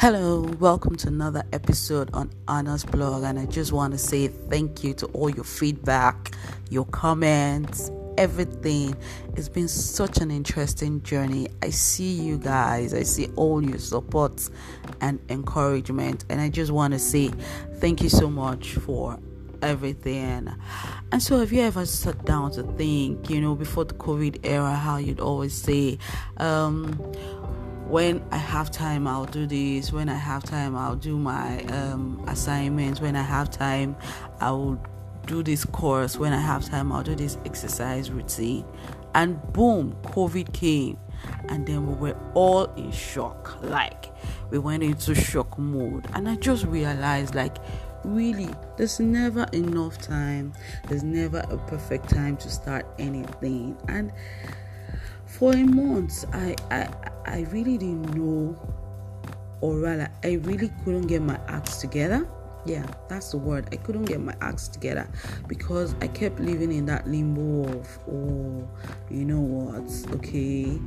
Hello, welcome to another episode on Anna's blog, and I just want to say thank you to all your feedback, your comments, everything. It's been such an interesting journey. I see you guys, I see all your support and encouragement, and I just want to say thank you so much for everything. And so, have you ever sat down to think, you know, before the COVID era, how you'd always say, um, when I have time, I'll do this. When I have time, I'll do my um, assignments. When I have time, I will do this course. When I have time, I'll do this exercise routine. And boom, COVID came. And then we were all in shock. Like, we went into shock mode. And I just realized, like, really, there's never enough time. There's never a perfect time to start anything. And for a month, I, I I really didn't know, or rather, I really couldn't get my acts together. Yeah, that's the word. I couldn't get my acts together because I kept living in that limbo of, oh, you know what? Okay,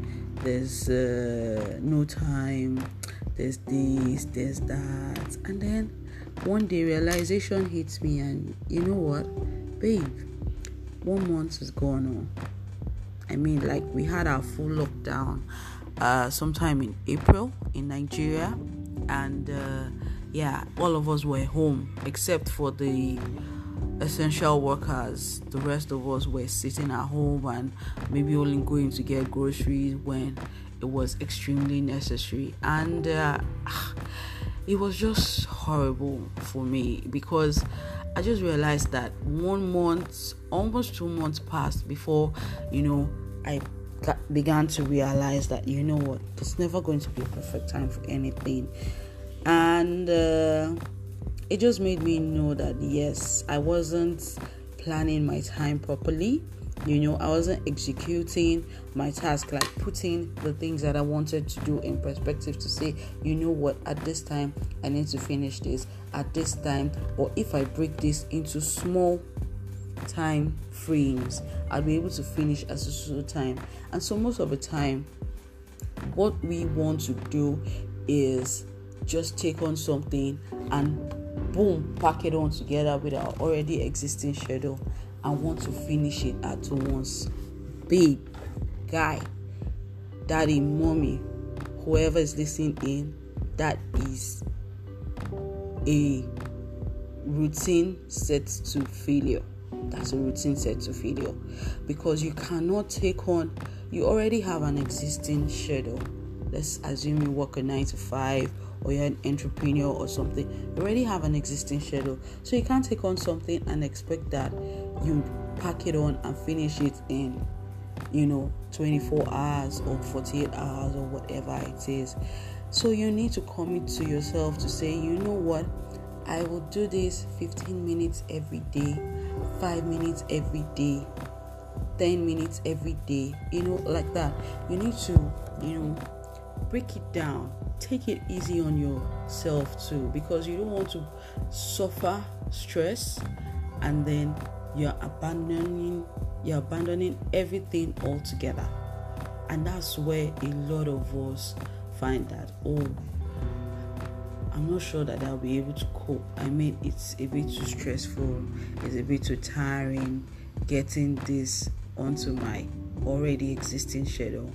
there's uh, no time, there's this, there's that. And then one day realization hits me, and you know what, babe, one month is gone on. I mean, like, we had our full lockdown uh, sometime in April in Nigeria, and uh, yeah, all of us were home except for the essential workers. The rest of us were sitting at home and maybe only going to get groceries when it was extremely necessary, and uh, it was just horrible for me because. I just realized that one month, almost two months passed before, you know, I began to realize that you know what it's never going to be a perfect time for anything and uh, it just made me know that yes i wasn't planning my time properly you know i wasn't executing my task like putting the things that i wanted to do in perspective to say you know what at this time i need to finish this. At this time or if i break this into small time frames i'll be able to finish at a certain time. And so most of the time what we want to do is just take on something and boom pack it on together with our already existing schedule and want to finish it at once. Babe guy daddy mommy whoever is listening in that is a routine set to failure. That's a routine set to failure. Because you cannot take on you already have an existing schedule. Let's assume you work a 9 to 5 or you're an entrepreneur or something. You already have an existing schedule. So you can't take on something and expect that you pack it on and finish it in you know 24 hours or 48 hours or whatever it is. So you need to commit to yourself to say you know what? I will do this 15 minutes every day 5 minutes every day 10 minutes every day you know like that. You need to you know break it down. Take it easy on yourself too because you don't want to suffer stress and then you're abandoning you're abandoning everything altogether and that's where a lot of us find that oh I'm not sure that I'll be able to cope. I mean, it's a bit too stressful, it's a bit too tiring getting this onto my already existing schedule.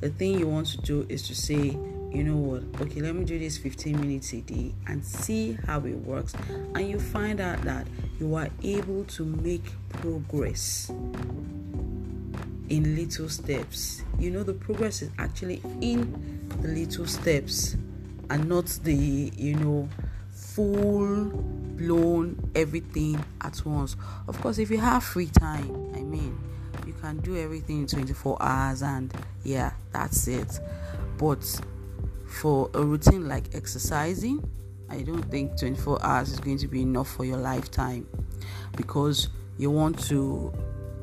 The thing you want to do is to say, you know what, okay, let me do this 15 minutes a day and see how it works. And you find out that you are able to make progress in little steps. You know, the progress is actually in the little steps and not the you know full blown everything at once of course if you have free time i mean you can do everything in 24 hours and yeah that's it but for a routine like exercising i don't think 24 hours is going to be enough for your lifetime because you want to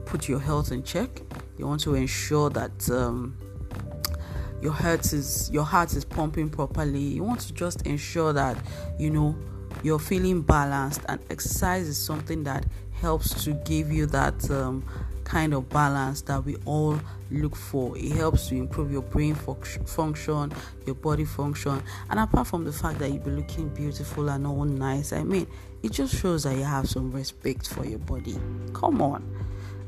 put your health in check. You want to ensure that um, your heart is your heart is pumping properly. You want to just ensure that you know you're feeling balanced and exercise is something that helps to give you that um, kind of balance that we all look for. It helps to improve your brain function, your body function, and apart from the fact that you'll be looking beautiful and all nice, I mean, it just shows that you have some respect for your body. Come on.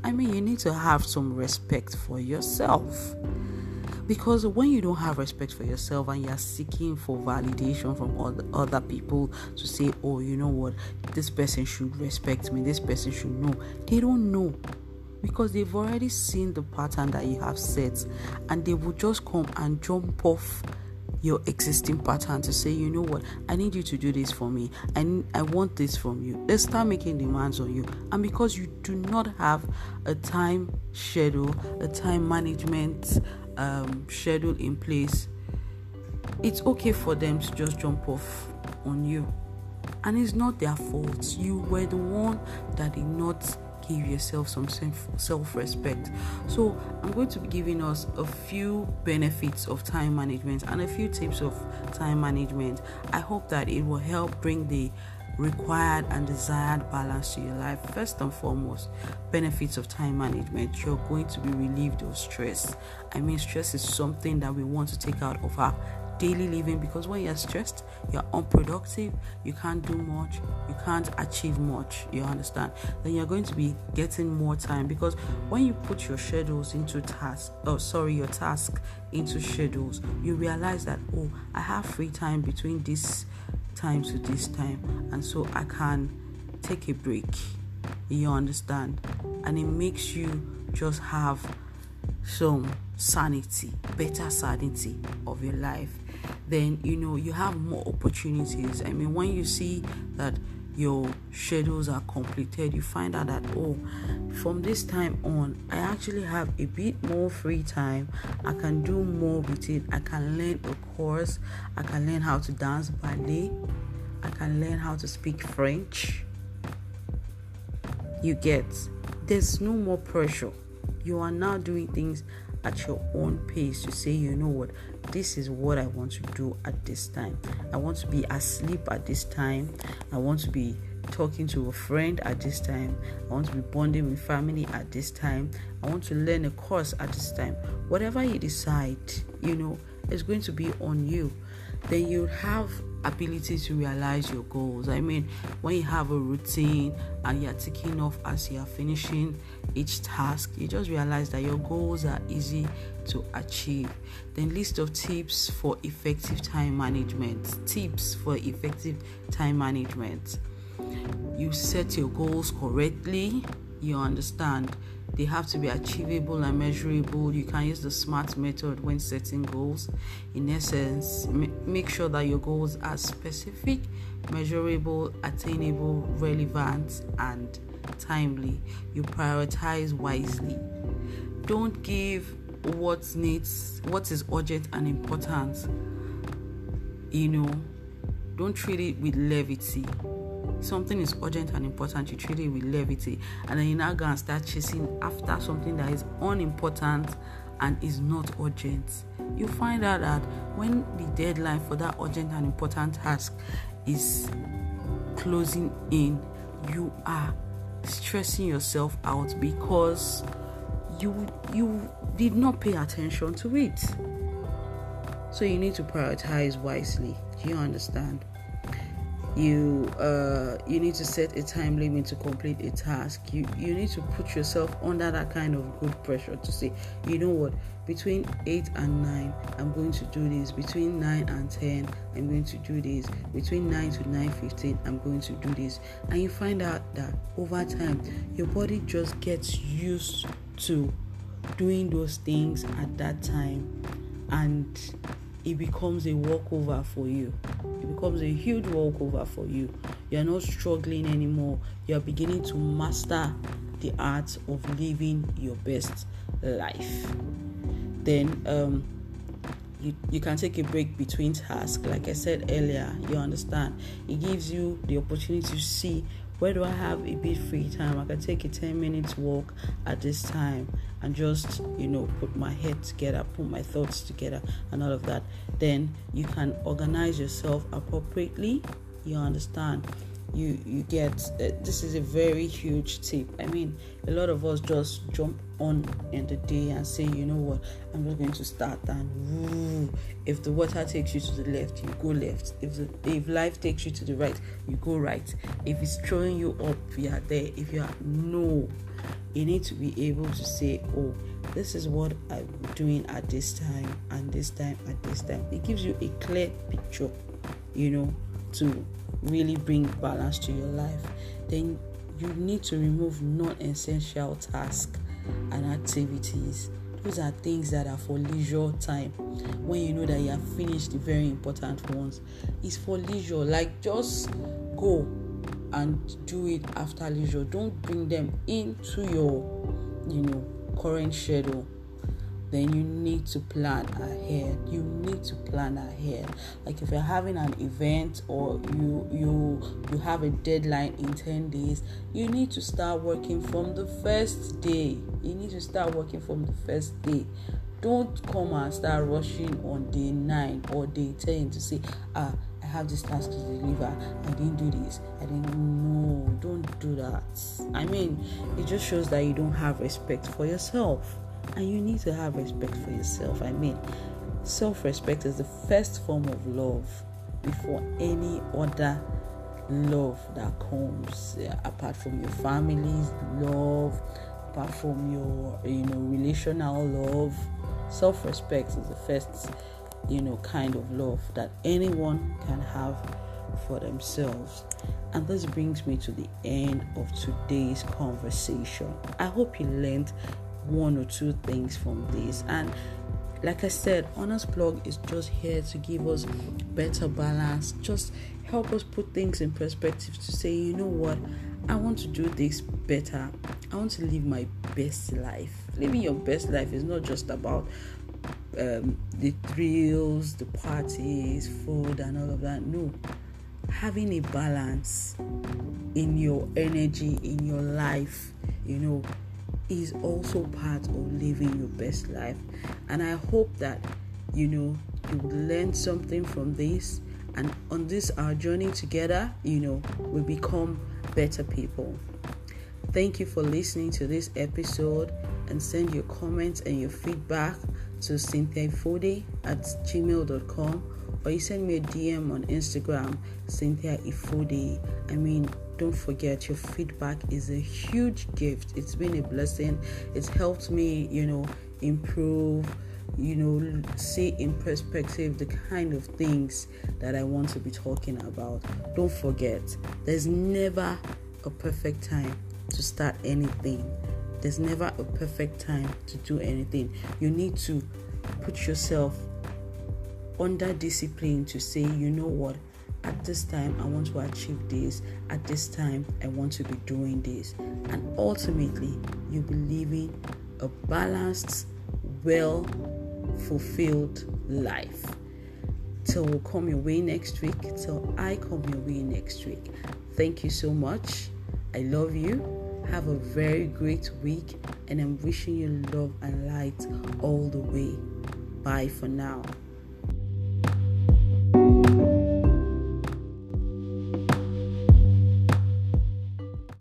I mean, you need to have some respect for yourself. Because when you don't have respect for yourself and you're seeking for validation from other, other people to say, oh, you know what, this person should respect me, this person should know, they don't know because they've already seen the pattern that you have set and they will just come and jump off your existing pattern to say, you know what, I need you to do this for me. I, I want this from you. They start making demands on you. And because you do not have a time schedule, a time management um, schedule in place, it's okay for them to just jump off on you. And it's not their fault. You were the one that did not give yourself some self respect. So, I'm going to be giving us a few benefits of time management and a few tips of time management. I hope that it will help bring the required and desired balance to your life. First and foremost, benefits of time management. You're going to be relieved of stress. I mean, stress is something that we want to take out of our daily living because when you're stressed, you're unproductive, you can't do much, you can't achieve much, you understand? Then you're going to be getting more time because when you put your schedules into task, oh, sorry, your task into schedules, you realize that, oh, I have free time between this time to this time, and so I can take a break. You understand? And it makes you just have some sanity, better sanity of your life then you know you have more opportunities. I mean, when you see that your schedules are completed, you find out that oh, from this time on, I actually have a bit more free time. I can do more with it. I can learn a course. I can learn how to dance ballet. I can learn how to speak French. You get there's no more pressure. You are now doing things at your own pace to say, you know what, this is what I want to do at this time. I want to be asleep at this time. I want to be talking to a friend at this time. I want to be bonding with family at this time. I want to learn a course at this time. Whatever you decide, you know, is going to be on you. Then you have ability to realize your goals. I mean, when you have a routine and you're ticking off as you're finishing each task, you just realize that your goals are easy to achieve. Then, list of tips for effective time management. Tips for effective time management. You set your goals correctly, you understand they have to be achievable and measurable. You can use the SMART method when setting goals. In essence, make sure that your goals are specific, measurable, attainable, relevant, and timely. You prioritize wisely. Don't give what needs, what is urgent and important. You know, don't treat it with levity something is urgent and important, you treat it with levity, and then you now go and start chasing after something that is unimportant and is not urgent. You find out that when the deadline for that urgent and important task is closing in, you are stressing yourself out because you you did not pay attention to it. So you need to prioritize wisely. Do you understand? You uh, you need to set a time limit to complete a task. You you need to put yourself under that kind of good pressure to say you know what? Between 8 and 9 i'm going to do this. Between 9 and 10 i'm going to do this. Between 9 to 9.15 i'm going to do this. And you find out that over time your body just gets used to doing those things at that time. And it becomes a walkover for you. It becomes a huge walkover for you. You're not struggling anymore. You're beginning to master the art of living your best life. Then um, you, you can take a break between tasks. Like I said earlier, you understand. It gives you the opportunity to see where do I have a bit free time? I can take a 10 minutes walk at this time and just, you know, put my head together, put my thoughts together, and all of that. Then you can organize yourself appropriately. You understand? You you get uh, this is a very huge tip. I mean a lot of us just jump on in the day and say you know what? I'm just going to start and woo. if the water takes you to the left you go left. If the, if life takes you to the right you go right. If it's throwing you up you are there. If you are no. You need to be able to say oh this is what i'm doing at this time and this time at this time. It gives you a clear picture you know to really bring balance to your life, then you need to remove non essential tasks and activities. Those are things that are for leisure time. When you know that you have finished the very important ones, it's for leisure. Like just go and do it after leisure. Don't bring them into your, you know, current schedule then you need to plan ahead you need to plan ahead like if you're having an event or you you you have a deadline in 10 days you need to start working from the first day you need to start working from the first day don't come and start rushing on day 9 or day 10 to say ah I have this task to deliver. I didn't do this. I didn't. No, don't do that. I mean, it just shows that you don't have respect for yourself and you need to have respect for yourself. I mean, self respect is the first form of love before any other love that comes apart from your family's love, apart from your you know relational love. Self respect is the first you know kind of love that anyone can have for themselves. And this brings me to the end of today's conversation. I hope you learned one or two things from this. And like I said, Honest Blog is just here to give us better balance, just help us put things in perspective to say, you know what, I want to do this better. I want to live my best life. Living your best life is not just about um, the thrills, the parties, food, and all of that. No, having a balance in your energy, in your life, you know, is also part of living your best life. And I hope that you know you learn something from this and on this our journey together, you know, we become better people. Thank you for listening to this episode and send your comments and your feedback to cynthiaifode at gmail.com or you send me a DM on Instagram, Cynthia Ifode. I mean, don't forget your feedback is a huge gift. It's been a blessing. It's helped me you know improve you know see in perspective the kind of things that i want to be talking about. Don't forget there's never a perfect time to start anything. There's never a perfect time to do anything. You need to put yourself under discipline to say you know what at this time I want to achieve this, at this time I want to be doing this. And ultimately, you'll be living a balanced, well fulfilled life. Till we come your way next week, till I come your way next week. Thank you so much. I love you. Have a very great week, and I'm wishing you love and light all the way. Bye for now.